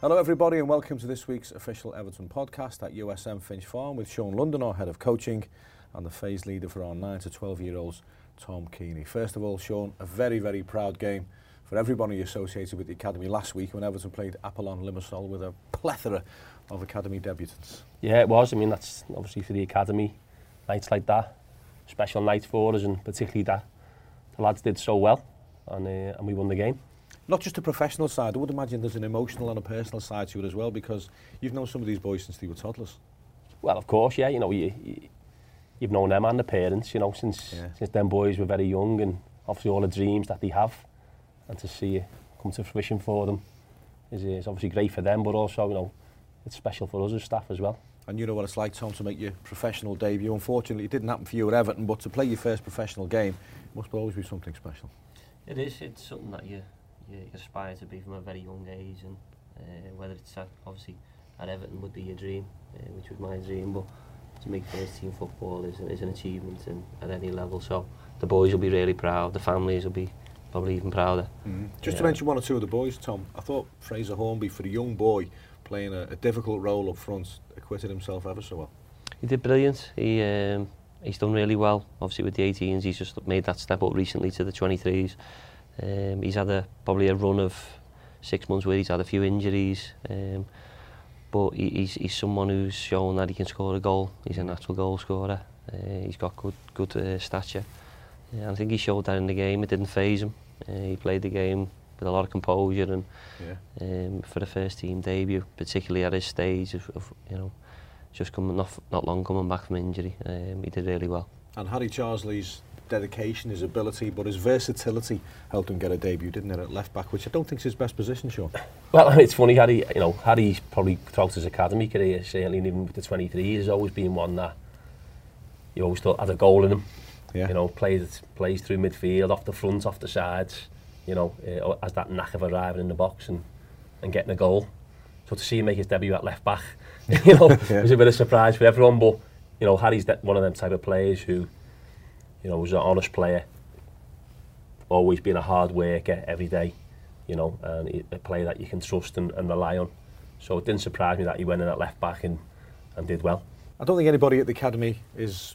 Hello, everybody, and welcome to this week's official Everton podcast at USM Finch Farm with Sean London, our head of coaching, and the phase leader for our 9 to 12 year olds, Tom Keeney. First of all, Sean, a very, very proud game for everybody associated with the academy last week when Everton played Apollon Limassol with a plethora of academy debutants. Yeah, it was. I mean, that's obviously for the academy, nights like that, special night for us, and particularly that the lads did so well, and, uh, and we won the game. not just the professional side, I would imagine there's an emotional and a personal side to it as well because you've known some of these boys since they were toddlers. Well, of course, yeah, you know, you, you, have known them and the parents, you know, since yeah. since them boys were very young and obviously all the dreams that they have and to see it come to fruition for them is, is obviously great for them, but also, you know, it's special for us as staff as well. And you know what it's like, Tom, to make your professional debut. Unfortunately, it didn't happen for you at Everton, but to play your first professional game must always be something special. It is. It's something that you you aspire to be from a very young age and uh, whether it's at, obviously at Everton would be your dream uh, which was my dream but to make first team football is, is an achievement and at any level so the boys will be really proud the families will be probably even prouder mm -hmm. just yeah. to mention one or two of the boys Tom I thought Fraser Hornby for a young boy playing a, a difficult role up front acquitted himself ever so well he did brilliant he um, he's done really well obviously with the 18s he's just made that step up recently to the 23s Um, he's had a probably a run of six months where he's had a few injuries, um, but he, he's, he's someone who's shown that he can score a goal. He's a natural goal scorer. Uh, he's got good good uh, stature. Yeah, I think he showed that in the game. It didn't phase him. Uh, he played the game with a lot of composure and yeah. um, for the first team debut, particularly at his stage of, of you know just coming not not long coming back from injury. Um, he did really well. And Harry Charlesley's dedication, his ability, but his versatility helped him get a debut, didn't it, at left back, which I don't think is his best position, Sean. Well, it's funny, Harry, you know, Harry's probably throughout his academy career, certainly even with the 23, he's always been one that you always thought had a goal in him. Yeah. You know, plays, plays through midfield, off the front, off the sides, you know, uh, eh, as that knack of arriving in the box and, and getting a goal. So to see him make his debut at left back, you know, yeah. was a bit of a surprise for everyone, but you know, Harry's that one of them type of players who You know, was an honest player, always been a hard worker every day, you know, and a player that you can trust and, and rely on. So it didn't surprise me that he went in at left back and, and did well. I don't think anybody at the academy is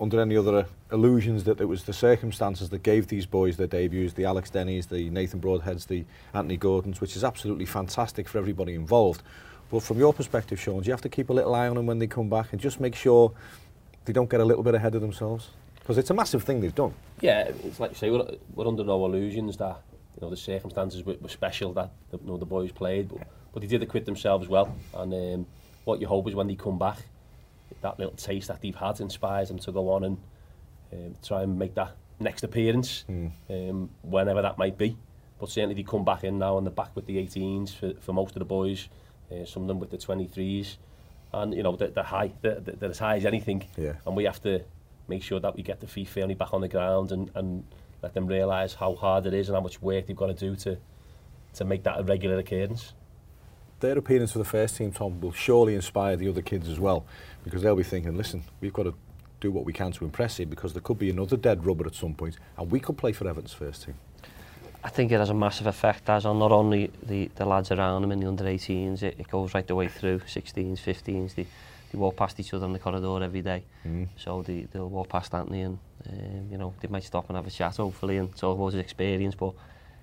under any other illusions that it was the circumstances that gave these boys their debuts, the Alex Denny's, the Nathan Broadheads, the Anthony Gordons, which is absolutely fantastic for everybody involved. But from your perspective, Sean, do you have to keep a little eye on them when they come back and just make sure they don't get a little bit ahead of themselves? Because it's a massive thing they've done. Yeah, it's like you say, we're, we're under no illusions that you know the circumstances were, were special that the, you know, the boys played, but but they did acquit themselves well. And um, what you hope is when they come back, that little taste that they've had inspires them to go on and um, try and make that next appearance, mm. um, whenever that might be. But certainly they come back in now and the back with the 18s for, for most of the boys, uh, some of them with the 23s. And, you know, they're, they're high, they're, they're as high as anything. Yeah. And we have to make sure that we get the fee only back on the ground and, and let them realise how hard it is and how much work they've got to do to to make that a regular occurrence. Their appearance for the first team, Tom, will surely inspire the other kids as well because they'll be thinking, listen, we've got to do what we can to impress him because there could be another dead rubber at some point and we could play for Everton's first team. I think it has a massive effect as on not only the, the lads around them in the under 18s, it, it goes right the way through 16s, 15s, the they walk past each other on the corridor every day. Mm. So they, they'll walk past Anthony and, um, you know, they might stop and have a chat, hopefully, and talk about his experience. But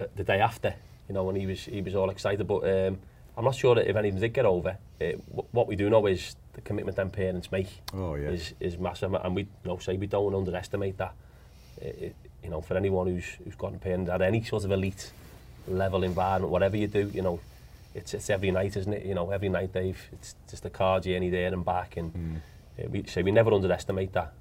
uh, the day after. You know when he was he was all excited, but um, I'm not sure that if them did get over. Uh, what we do know is the commitment them parents make. Oh yeah. Is is massive, and we you know say we don't underestimate that. It, you know for anyone who's who's got a parent at any sort of elite level environment, whatever you do, you know it's it's every night, isn't it? You know, every night, Dave. It's just a car journey there and back, and mm. it, eh, we say we never underestimate that.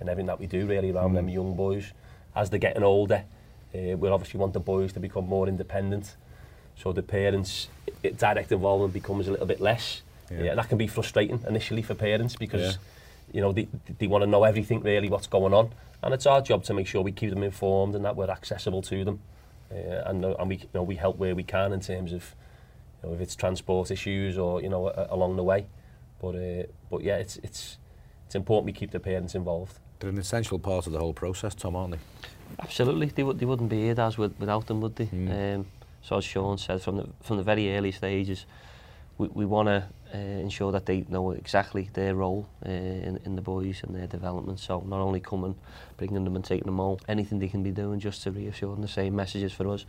and everything that we do really around mm. them young boys. As they're getting older, uh, we obviously want the boys to become more independent. So the parents' it, direct involvement becomes a little bit less. Yeah. Yeah, that can be frustrating initially for parents because yeah. you know they, they want to know everything really what's going on and it's our job to make sure we keep them informed and that we're accessible to them uh, and, and we you know we help where we can in terms of you know, if it's transport issues or you know a, along the way. But uh, but yeah, it's it's it's important we keep the parents involved. They're an essential part of the whole process, Tom, aren't they? Absolutely, they they wouldn't be here as with, without them, would they? Mm. Um, so as Sean said, from the from the very early stages, we, we want to uh, ensure that they know exactly their role uh, in, in the boys and their development. So not only coming, bringing them and taking them all, anything they can be doing just to reassure them the same messages for us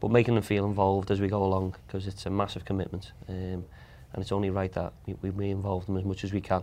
but making them feel involved as we go along because it's a massive commitment um, and it's only right that we, we, involve them as much as we can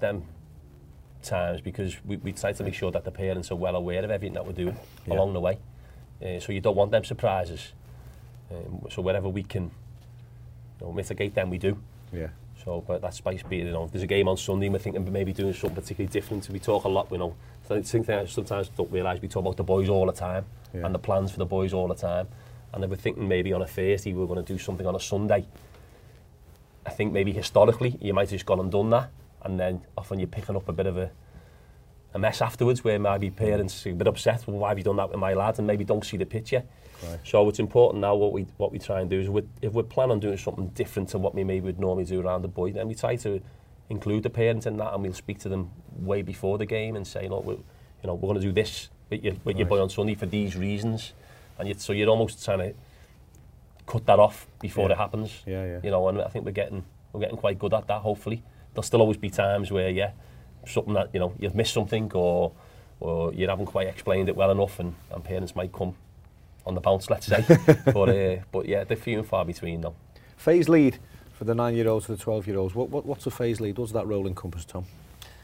them times because we, we try to make sure that the parents are well aware of everything that we're doing yeah. along the way. Uh, so you don't want them surprises. Um, so wherever we can you know, mitigate them, we do. Yeah. So, but that's spice beat, you know, there's a game on Sunday we're thinking maybe doing something particularly different. We talk a lot, you know, so I think sometimes don't realize we talk about the boys all the time yeah. and the plans for the boys all the time. and they were thinking maybe on a Thursday we were going to do something on a Sunday. I think maybe historically you might have just gone and done that, and then often you're picking up a bit of a, a mess afterwards where maybe parents are a bit upset, well, why have you done that with my lad, and maybe don't see the picture. Right. So it's important now what we what we try and do is we, if we plan on doing something different to what we maybe would normally do around the boy, then we try to include the parents in that, and we'll speak to them way before the game and say, look, we, you know, we're going to do this with your, with your boy on Sunday for these reasons and you, so you're almost trying to cut that off before yeah. it happens. Yeah, yeah. You know, and I think we're getting we're getting quite good at that. Hopefully, there'll still always be times where yeah, something that you know you've missed something or or you haven't quite explained it well enough, and, and parents might come on the bounce, let's say. but uh, but yeah, they're few and far between though. Phase lead for the nine-year-olds to the twelve-year-olds. What, what what's a phase lead? What's that role encompass, Tom?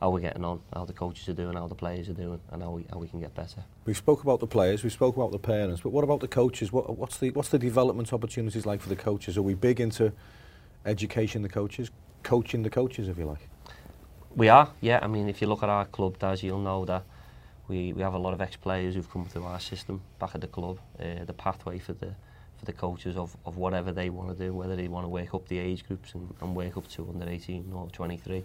how we're getting on, how the coaches are doing, how the players are doing, and how we, how we can get better. We spoke about the players, we spoke about the parents, but what about the coaches? What, what's the what's the development opportunities like for the coaches? Are we big into education the coaches, coaching the coaches, if you like? We are, yeah. I mean, if you look at our club, Daz, you'll know that we, we have a lot of ex-players who've come through our system back at the club. Uh, the pathway for the for the coaches of, of whatever they want to do, whether they want to wake up the age groups and, and up to under 18 or 23,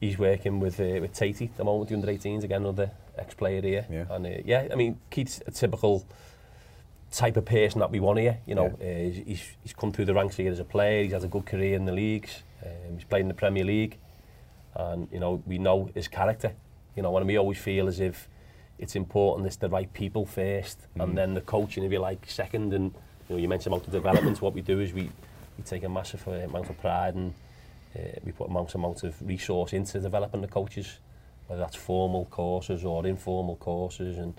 he's working with uh, with Tatey at the moment, the under 18s, again, another ex player here. Yeah. And uh, yeah, I mean, Keith's a typical type of person that we want here. You know, yeah. uh, he's, he's come through the ranks here as a player, he's had a good career in the leagues, um, he's played in the Premier League, and, you know, we know his character. You know, and we always feel as if it's important it's the right people first, mm. and then the coaching, if you like, second. And, you know, you mentioned about the development, what we do is we, we take a massive uh, amount of pride and uh, we put immense amount of resource into developing the coaches, whether that's formal courses or informal courses, and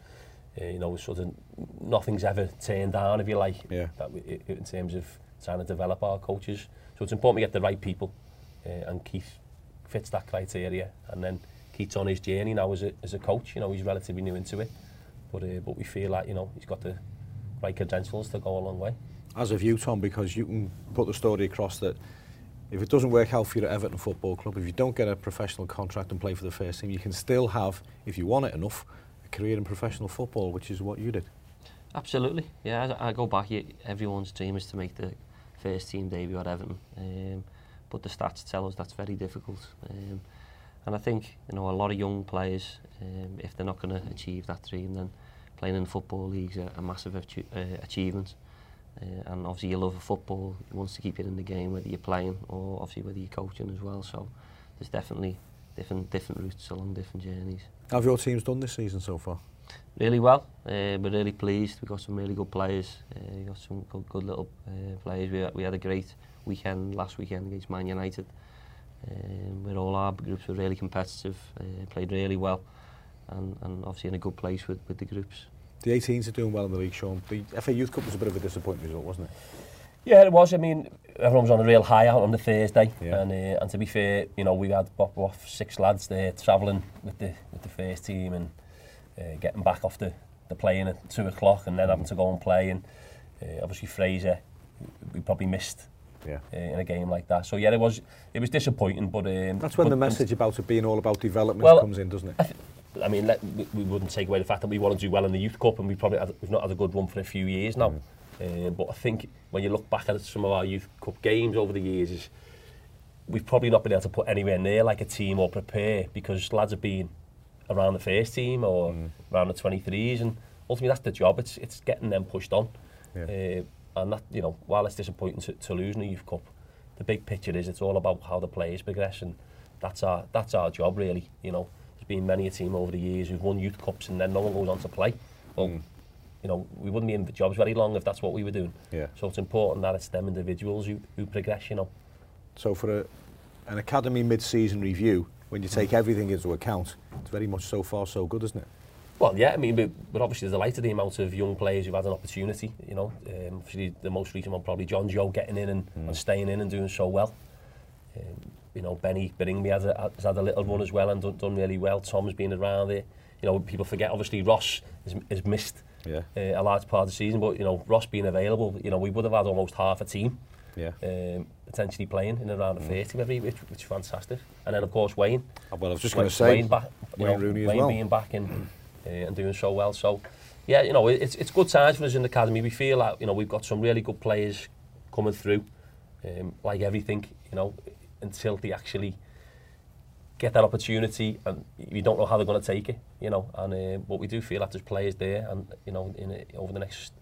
uh, you know, sort of nothing's ever turned down, if you like, yeah. that we, in terms of trying to develop our coaches. So it's important we get the right people, uh, and Keith fits that criteria. And then Keith's on his journey now as a, as a coach, you know, he's relatively new into it, but uh, but we feel like, you know, he's got the right credentials to go a long way. As of you, Tom, because you can put the story across that if it doesn't work out for you at Everton Football Club, if you don't get a professional contract and play for the first team, you can still have, if you want it enough, a career in professional football, which is what you did. Absolutely, yeah. I, I go back, everyone's dream is to make the first team debut at Everton. Um, but the stats tell us that's very difficult. Um, and I think, you know, a lot of young players, um, if they're not going to achieve that dream, then playing in the football league's a, a massive uh, achievement. Uh, and obviously your love of football wants to keep you in the game, whether you're playing or obviously whether you're coaching as well. So there's definitely different different routes along different journeys. Have your teams done this season so far? Really well. Uh, we're really pleased. We've got some really good players. Uh, we've got some good, good little uh, players. We, we had a great weekend last weekend against Man United. Um, where all our groups were really competitive, uh, played really well, and, and obviously in a good place with, with the groups. The 18s are doing well in the league, Sean. The FA Youth Cup was a bit of a disappointing result, wasn't it? Yeah, it was. I mean, everyone was on a real high out on the Thursday, yeah. and uh, and to be fair, you know, we had Bob off six lads there travelling with the with the first team and uh, getting back off the the playing at two o'clock and then having to go and play and uh, obviously Fraser we probably missed yeah. uh, in a game like that. So yeah, it was it was disappointing, but um, that's when but, the message about it being all about development well, comes in, doesn't it? I mean, let, we, we wouldn't take away the fact that we want to do well in the Youth Cup and we probably had, we've not had a good run for a few years now. Mm. Um, but I think when you look back at some of our Youth Cup games over the years, is we've probably not been able to put anywhere near like a team or prepare because lads have been around the first team or mm. around the 23s and ultimately that's the job. It's, it's getting them pushed on. Yeah. Uh, and that, you know, while it's disappointing to, to lose in the Youth Cup, the big picture is it's all about how the players progress and that's our, that's our job really, you know been many a team over the years who've won youth cups and then no one goes on to play. Well, mm. you know, we wouldn't be in the jobs very long if that's what we were doing. Yeah. So it's important that it's them individuals who, who progress, you know. So for a, an academy mid-season review, when you take hmm. everything into account, it's very much so far so good, isn't it? Well, yeah, I mean, we're obviously there's of the amount of young players who've had an opportunity, you know. Um, obviously, the most recent one probably John Joe getting in and, mm. and hmm. staying in and doing so well. Um, you know, Benny me has, a, has had a little run as well and done, done really well. Tom's been around there. You know, people forget, obviously, Ross has, has missed yeah. uh, a large part of the season, but, you know, Ross being available, you know, we would have had almost half a team yeah. um, potentially playing in around the mm. 30 maybe, which, which is fantastic. And then, of course, Wayne. Oh, well, I was just going to say, Wayne, back, Wayne know, Rooney Wayne as well. being back and, uh, and doing so well. So, yeah, you know, it's, it's good times for us in the academy. We feel like, you know, we've got some really good players coming through. Um, like everything, you know, until they actually get that opportunity and we don't know how they're going to take it, you know. And uh, what we do feel that there's players there and, you know, in a, uh, over the next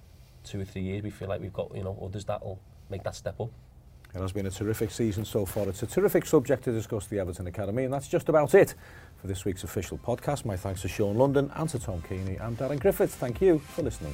two or three years, we feel like we've got, you know, others all make that step up. It has been a terrific season so far. It's a terrific subject to discuss the Everton Academy, and that's just about it for this week's official podcast. My thanks to Sean London and to Tom Keeney and Darren Griffiths. Thank you for listening.